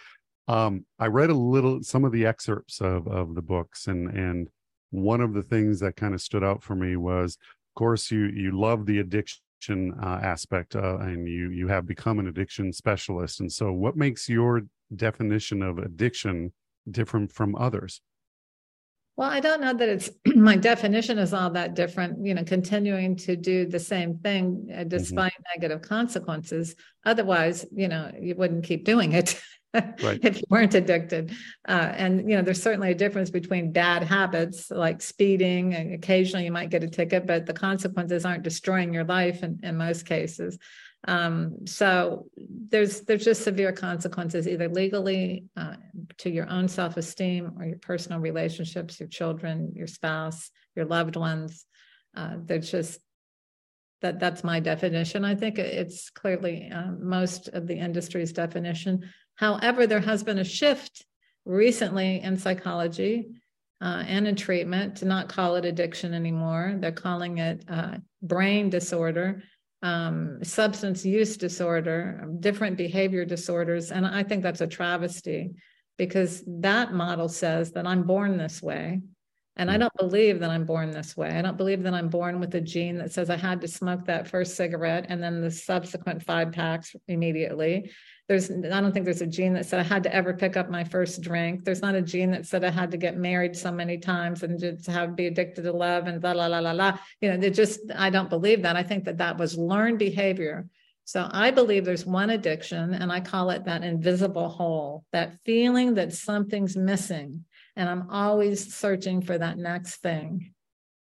S1: Um, I read a little some of the excerpts of of the books, and and one of the things that kind of stood out for me was course, you you love the addiction uh, aspect, uh, and you you have become an addiction specialist. And so, what makes your definition of addiction different from others?
S2: Well, I don't know that it's my definition is all that different. You know, continuing to do the same thing uh, mm-hmm. despite mm-hmm. negative consequences. Otherwise, you know, you wouldn't keep doing it. right. if you weren't addicted. Uh, and you know, there's certainly a difference between bad habits like speeding. And occasionally, you might get a ticket, but the consequences aren't destroying your life in, in most cases. Um, so there's there's just severe consequences, either legally uh, to your own self-esteem or your personal relationships, your children, your spouse, your loved ones. Uh, there's just that that's my definition. I think it's clearly uh, most of the industry's definition. However, there has been a shift recently in psychology uh, and in treatment to not call it addiction anymore. They're calling it uh, brain disorder, um, substance use disorder, different behavior disorders. And I think that's a travesty because that model says that I'm born this way. And I hmm. don't believe that I'm born this way. I don't believe that I'm born with a gene that says I had to smoke that first cigarette and then the subsequent five packs immediately. There's, I don't think there's a gene that said I had to ever pick up my first drink. There's not a gene that said I had to get married so many times and just have be addicted to love and la la la la la. You know, it just I don't believe that. I think that that was learned behavior. So I believe there's one addiction, and I call it that invisible hole, that feeling that something's missing, and I'm always searching for that next thing.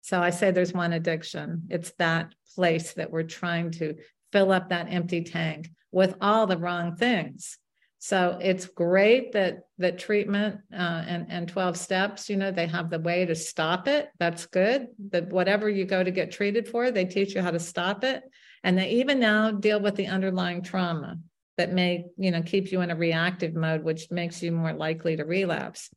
S2: So I say there's one addiction. It's that place that we're trying to fill up that empty tank with all the wrong things. So it's great that that treatment uh, and and 12 steps, you know, they have the way to stop it. That's good. That whatever you go to get treated for, they teach you how to stop it, and they even now deal with the underlying trauma that may, you know, keep you in a reactive mode, which makes you more likely to relapse.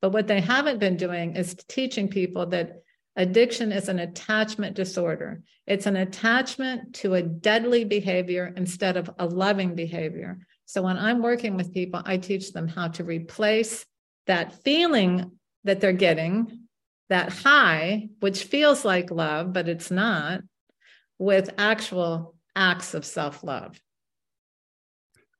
S2: But what they haven't been doing is teaching people that Addiction is an attachment disorder. It's an attachment to a deadly behavior instead of a loving behavior. So when I'm working with people, I teach them how to replace that feeling that they're getting, that high, which feels like love, but it's not, with actual acts of self love.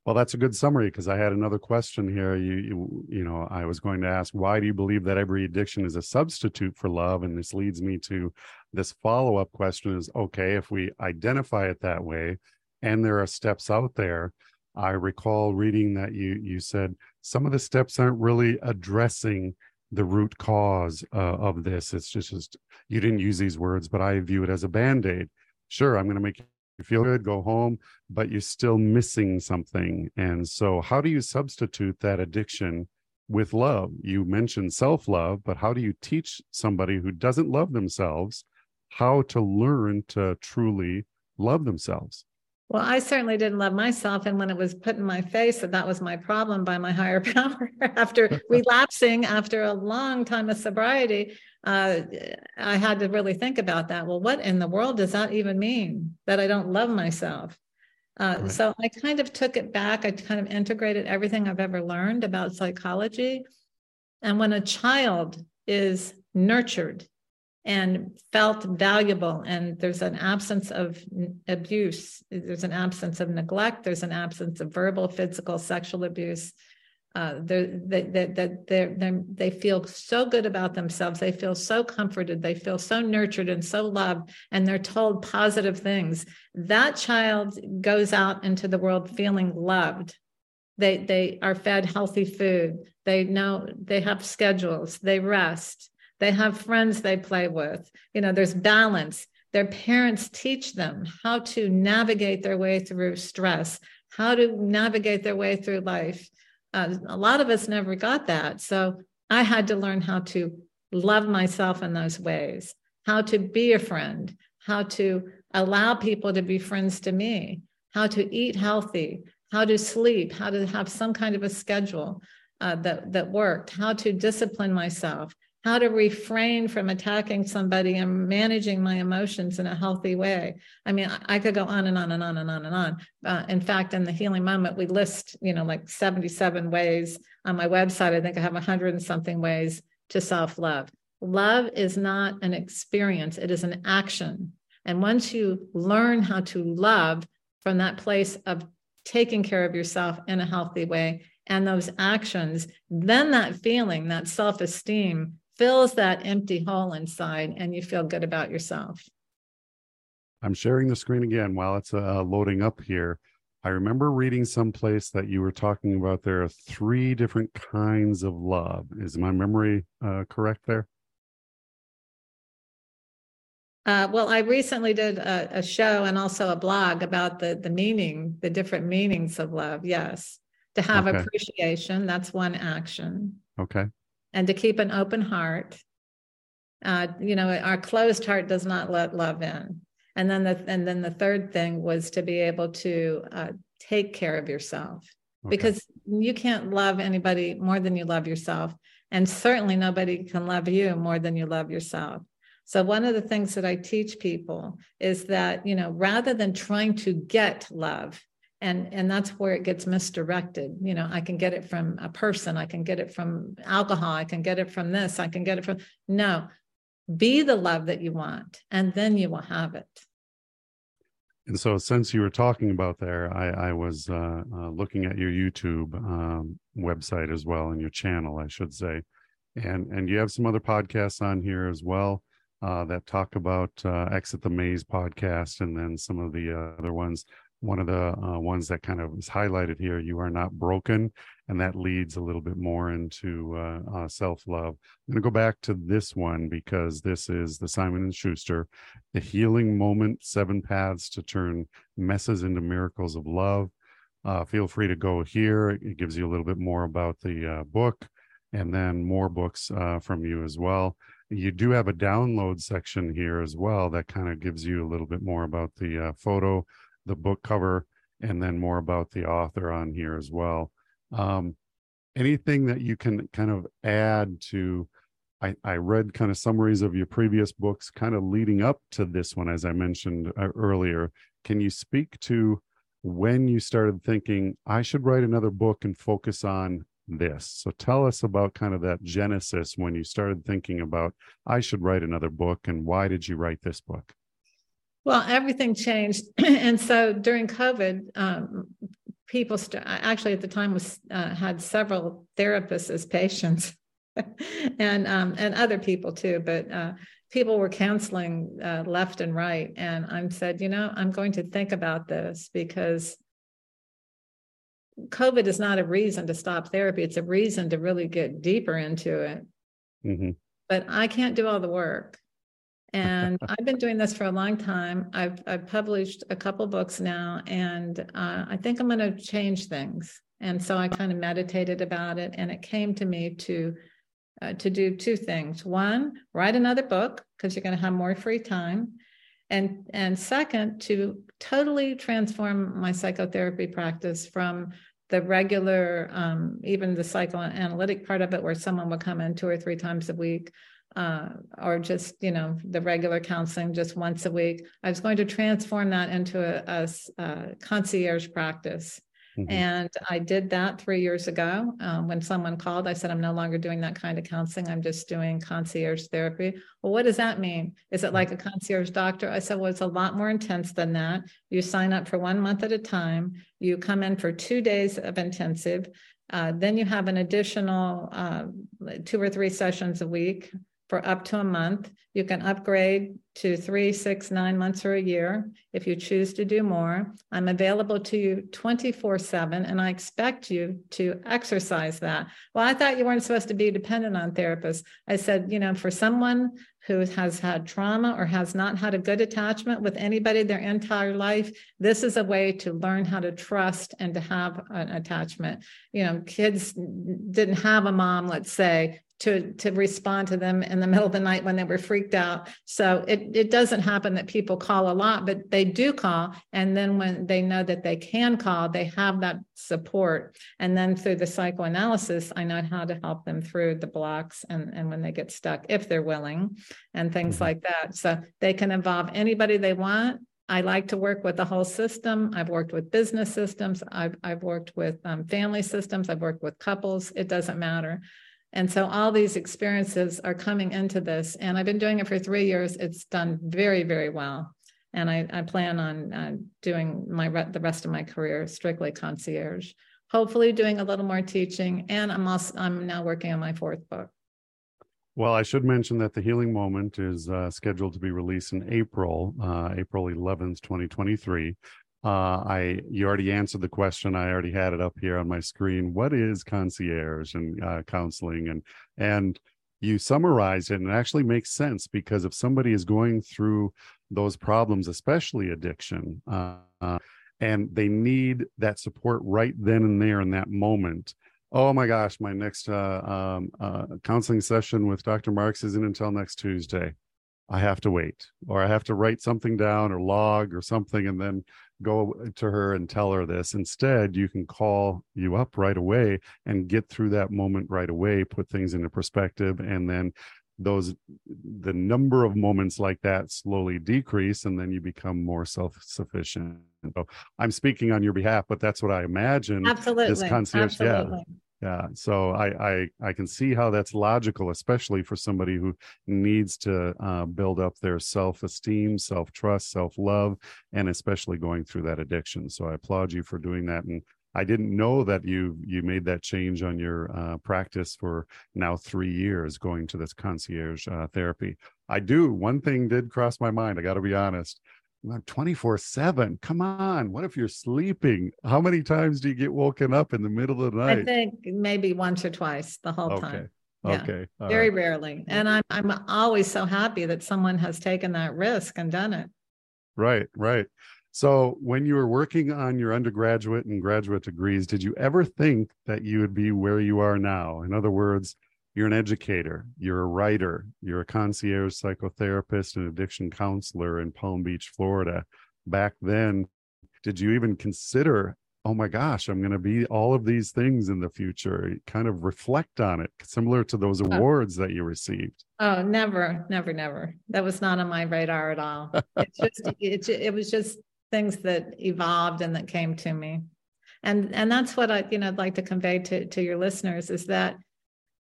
S1: Well, that's a good summary because I had another question here. You, you, you know, I was going to ask, why do you believe that every addiction is a substitute for love? And this leads me to this follow up question: Is okay if we identify it that way, and there are steps out there. I recall reading that you you said some of the steps aren't really addressing the root cause uh, of this. It's just, just you didn't use these words, but I view it as a band aid. Sure, I'm going to make you feel good, go home, but you're still missing something. And so, how do you substitute that addiction with love? You mentioned self love, but how do you teach somebody who doesn't love themselves how to learn to truly love themselves?
S2: Well, I certainly didn't love myself. And when it was put in my face that that was my problem by my higher power after relapsing after a long time of sobriety, uh, I had to really think about that. Well, what in the world does that even mean that I don't love myself? Uh, right. So I kind of took it back. I kind of integrated everything I've ever learned about psychology. And when a child is nurtured and felt valuable, and there's an absence of abuse, there's an absence of neglect, there's an absence of verbal, physical, sexual abuse, uh, they, they, they feel so good about themselves. They feel so comforted. They feel so nurtured and so loved, and they're told positive things. That child goes out into the world feeling loved. They, they are fed healthy food. They know they have schedules. They rest. They have friends they play with. You know, there's balance. Their parents teach them how to navigate their way through stress, how to navigate their way through life uh, a lot of us never got that. So I had to learn how to love myself in those ways, how to be a friend, how to allow people to be friends to me, how to eat healthy, how to sleep, how to have some kind of a schedule uh, that that worked, how to discipline myself, how to refrain from attacking somebody and managing my emotions in a healthy way. I mean, I could go on and on and on and on and on. Uh, in fact, in the healing moment, we list, you know, like 77 ways on my website. I think I have 100 and something ways to self love. Love is not an experience, it is an action. And once you learn how to love from that place of taking care of yourself in a healthy way and those actions, then that feeling, that self esteem fills that empty hole inside and you feel good about yourself.
S1: I'm sharing the screen again while it's uh, loading up here. I remember reading someplace that you were talking about there are three different kinds of love. Is my memory uh, correct there?
S2: Uh, well, I recently did a, a, show and also a blog about the the meaning, the different meanings of love. Yes, to have okay. appreciation, that's one action.
S1: Okay
S2: and to keep an open heart Uh, you know, our closed heart does not let love in. And then the and then the third thing was to be able to uh, take care of yourself okay. because you can't love anybody more than you love yourself, and certainly nobody can love you more than you love yourself. So one of the things that I teach people is that you know rather than trying to get love, and and that's where it gets misdirected. You know i can get it from a person i can get it from alcohol i can get it from this i can get it from no. Be the love that you want and then you will have it.
S1: And so since you were talking about there i i was uh, uh, looking at your youtube um, website as well and your channel i should say. And and you have some other podcasts on here as well uh, that talk about uh, exit the maze podcast and then some of the other ones one of the uh, ones that kind of is highlighted here you are not broken and that leads a little bit more into uh, uh, self-love. I'm going to go back to this one because this is the simon and schuster the healing moment seven paths to turn messes into miracles of love. Uh, feel free to go here. It gives you a little bit more about the uh, book and then more books uh, from you as well. You do have a download section here as well that kind of gives you a little bit more about the photo the book cover and then more about the author on here as well. Um, anything that you can kind of add to? I, I read kind of summaries of your previous books, kind of leading up to this one, as I mentioned uh, earlier. Can you speak to when you started thinking, I should write another book and focus on this? So tell us about kind of that genesis when you started thinking about, I should write another book, and why did you write this book?
S2: Well, everything changed, and so during COVID, um, people st- actually at the time was uh, had several therapists as patients, and um, and other people too, but. Uh, people were canceling uh, left and right, and I said, you know, I'm going to think about this because COVID is not a reason to stop therapy; it's a reason to really get deeper into it. Mm-hmm. But I can't do all the work and I've been doing this for a long time. I've I've published a couple books now, and uh, I think I'm going to change things. And so I kind of meditated about it, and it came to me to uh, to do two things. One, write another book because you're going to have more free time, and and second, to totally transform my psychotherapy practice from the regular, um, even the psychoanalytic part of it, where someone would come in two or three times a week, uh, or just you know the regular counseling just once a week. I was going to transform that into a, a, a concierge practice. Mm-hmm. and i did that three years ago. Um, when someone called i said i'm no longer doing that kind of counseling. I'm just doing concierge therapy. Well what does that mean? Is it like a concierge doctor? I said well it's a lot more intense than that. You sign up for one month at a time. You come in for two days of intensive. Uh, then you have an additional uh, two or three sessions a week for up to a month. You can upgrade to three, six, nine months or a year if you choose to do more. I'm available to you 24 7, and I expect you to exercise that. Well, I thought you weren't supposed to be dependent on therapists. I said, you know, for someone who has had trauma or has not had a good attachment with anybody their entire life, this is a way to learn how to trust and to have an attachment. You know, kids didn't have a mom, let's say, to to respond to them in the middle of the night when they were freaked out. So it it doesn't happen that people call a lot, but they do call. And then when they know that they can call, they have that support. And then through the psychoanalysis, I know how to help them through the blocks and, and when they get stuck, if they're willing, and things mm-hmm. like that. So they can involve anybody they want. I like to work with the whole system. I've worked with business systems. I've, I've worked with um, family systems. I've worked with couples. It doesn't matter. And so all these experiences are coming into this. And I've been doing it for three years. It's done very, very well. And I, I plan on uh, doing my the rest of my career strictly concierge. Hopefully, doing a little more teaching. And I'm also I'm now working on my fourth book.
S1: Well, I should mention that the Healing Moment is uh, scheduled to be released in April, uh, April 11th, 2023. Uh, I you already answered the question. I already had it up here on my screen. What is concierge and uh, counseling? And and you summarize it, and it actually makes sense because if somebody is going through those problems, especially addiction, uh, and they need that support right then and there in that moment, oh my gosh, my next uh, um, uh, counseling session with Dr. Marks isn't until next Tuesday. I have to wait, or I have to write something down or log or something, and then go to her and tell her this. Instead, you can call you up right away and get through that moment right away, put things into perspective, and then those the number of moments like that slowly decrease and then you become more self-sufficient so i'm speaking on your behalf but that's what i imagine
S2: absolutely
S1: this concierge
S2: absolutely.
S1: yeah yeah so I, I i can see how that's logical especially for somebody who needs to uh, build up their self-esteem self-trust self-love and especially going through that addiction. So i applaud you for doing that and i didn't know that you you made that change on your uh, practice for now three years going to this concierge uh, therapy. I do one thing did cross my mind i got to be honest 24 7 come on what if you're sleeping how many times do you get woken up in the middle of the night
S2: i think maybe once or twice the whole
S1: okay.
S2: time
S1: yeah. okay
S2: All very right. rarely and i'm i'm always so happy that someone has taken that risk and done it
S1: right right so when you were working on your undergraduate and graduate degrees did you ever think that you would be where you are now in other words you're an educator, you're a writer, you're a concierge psychotherapist and addiction counselor in Palm Beach, Florida. Back then, did you even consider, oh my gosh, I'm going to be all of these things in the future? Kind of reflect on it, similar to those uh. awards oh. that you received.
S2: Oh, never, never, never. That was not on my radar at all. It's just, it, it was just things that evolved and that came to me. And, and that's what I, you know, I'd like to convey to, to your listeners is that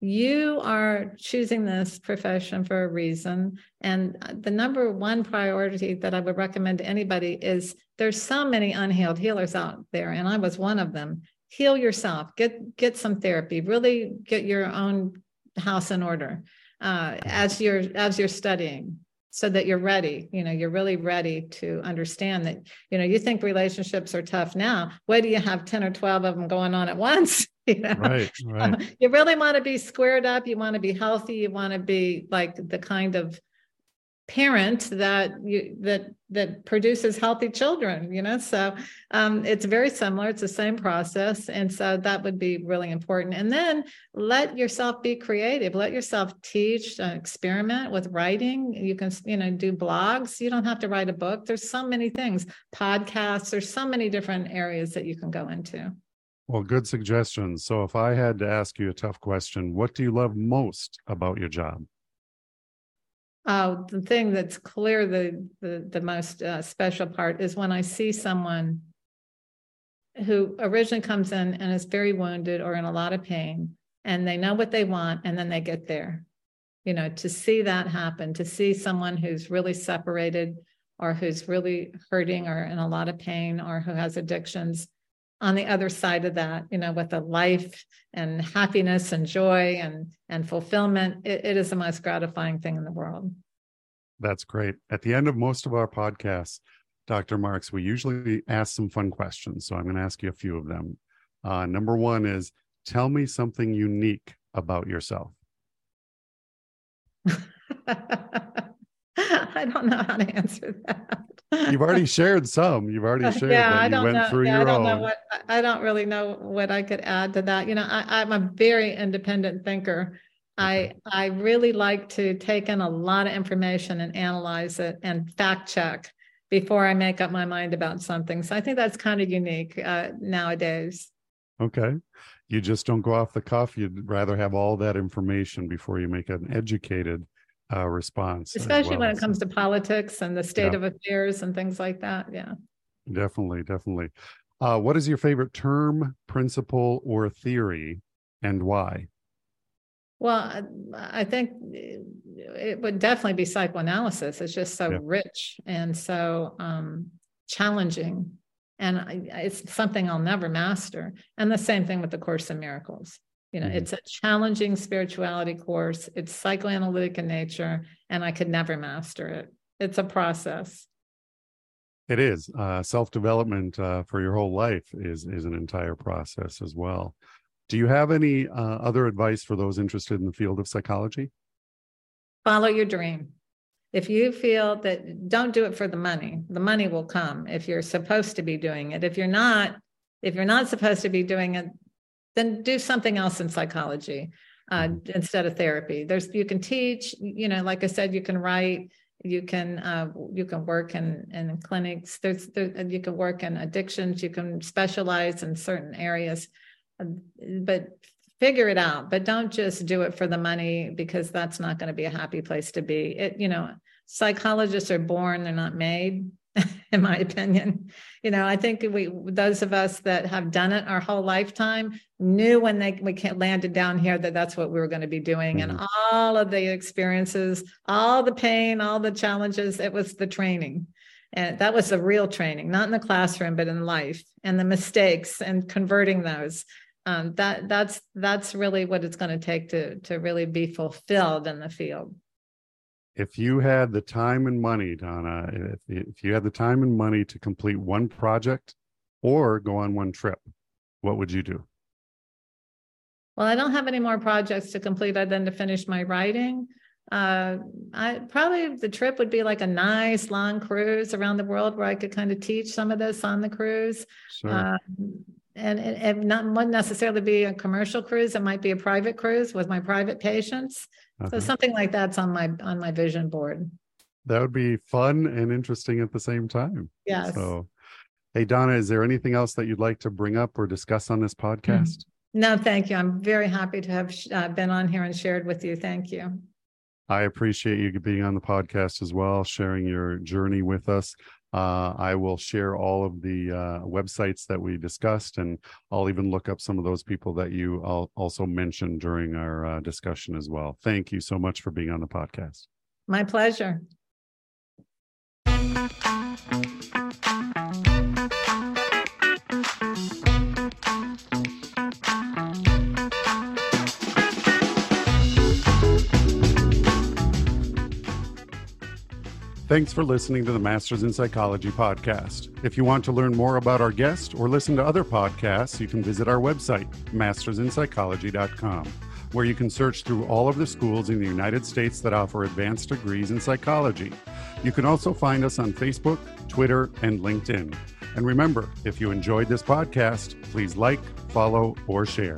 S2: you are choosing this profession for a reason. And the number one priority that I would recommend to anybody is there's so many unhealed healers out there, and I was one of them. Heal yourself, get get some therapy, really get your own house in order uh, as you're as you're studying so that you're ready you know you're really ready to understand that you know you think relationships are tough now why do you have 10 or 12 of them going on at once you know
S1: right, right.
S2: you really want to be squared up you want to be healthy you want to be like the kind of parent that you that that produces healthy children you know? So um, it's very similar it's the same process and so that would be really important. And then let yourself be creative let yourself teach uh, experiment with writing. You can you know do blogs you don't have to write a book there's so many things podcasts there's so many different areas that you can go into
S1: well good suggestions so if i had to ask you a tough question what do you love most about your job
S2: uh, the thing that's clear, the the, the most uh, special part is when I see someone who originally comes in and is very wounded or in a lot of pain, and they know what they want, and then they get there. You know, to see that happen, to see someone who's really separated or who's really hurting or in a lot of pain or who has addictions on the other side of that, you know, with a life and happiness and joy and and fulfillment, it, it is the most gratifying thing in the world.
S1: That's great. At the end of most of our podcasts, Dr. Marks, we usually ask some fun questions. So I'm going to ask you a few of them. Uh, number one is tell me something unique about yourself.
S2: I don't know how to answer that.
S1: You've already shared some. You've already shared yeah, that you went
S2: know,
S1: through
S2: yeah,
S1: your
S2: I don't
S1: own.
S2: Know what, I don't really know what I could add to that. You know, I, I'm a very independent thinker. Okay. I I really like to take in a lot of information and analyze it and fact check before I make up my mind about something. So I think that's kind of unique uh, nowadays.
S1: Okay. You just don't go off the cuff. You'd rather have all that information before you make an educated uh, response.
S2: Especially well. when it comes to politics and the state yeah. of affairs and things like that. Yeah.
S1: Definitely. Definitely. Uh, what is your favorite term, principle, or theory and why?
S2: Well, I think it would definitely be psychoanalysis. It's just so yeah. rich and so um, challenging. And I, it's something I'll never master. And the same thing with the Course in Miracles. You know, mm-hmm. it's a challenging spirituality course. It's psychoanalytic in nature, and I could never master it. It's a process.
S1: It is uh, self development uh, for your whole life is is an entire process as well. Do you have any uh, other advice for those interested in the field of psychology?
S2: Follow your dream. If you feel that, don't do it for the money. The money will come if you're supposed to be doing it. If you're not, if you're not supposed to be doing it, then do something else in psychology uh, mm-hmm. instead of therapy. There's you can teach, you know, like I said, you can write, you can uh, you can work in in clinics. There's there, you can work in addictions. You can specialize in certain areas, but figure it out. But don't just do it for the money because that's not going to be a happy place to be. It you know, psychologists are born; they're not made in my opinion. You know, I think we those of us that have done it our whole lifetime knew when they we landed down here that that's what we were going to be doing, mm-hmm. and all of the experiences, all the pain, all the challenges. It was the training, and that was the real training, not in the classroom, but in life, and the mistakes and converting those. Um, that that's that's really what it's going to take to to really be fulfilled in the field
S1: if you had the time and money, Donna, if, if you had the time and money to complete one project or go on one trip, what would you do?
S2: Well, I don't have any more projects to complete other than to finish my writing. Uh, I probably the trip would be like a nice long cruise around the world where I could kind of teach some of this on the cruise. Sure. Uh, and it, it not wouldn't necessarily be a commercial cruise. It might be a private cruise with my private patients. Uh-huh. So something like that's on my on my vision board.
S1: That would be fun and interesting at the same time.
S2: Yes.
S1: So, hey Donna, is there anything else that you'd like to bring up or discuss on this podcast?
S2: No, thank you. I'm very happy to have uh, been on here and shared with you. Thank you.
S1: I appreciate you being on the podcast as well, sharing your journey with us. Uh, I will share all of the uh, websites that we discussed, and I'll even look up some of those people that you also mentioned during our uh, discussion as well. Thank you so much for being on the podcast.
S2: My pleasure.
S1: Thanks for listening to the Masters in Psychology podcast. If you want to learn more about our guest or listen to other podcasts, you can visit our website, mastersinpsychology.com, where you can search through all of the schools in the United States that offer advanced degrees in psychology. You can also find us on Facebook, Twitter, and LinkedIn. And remember, if you enjoyed this podcast, please like, follow, or share.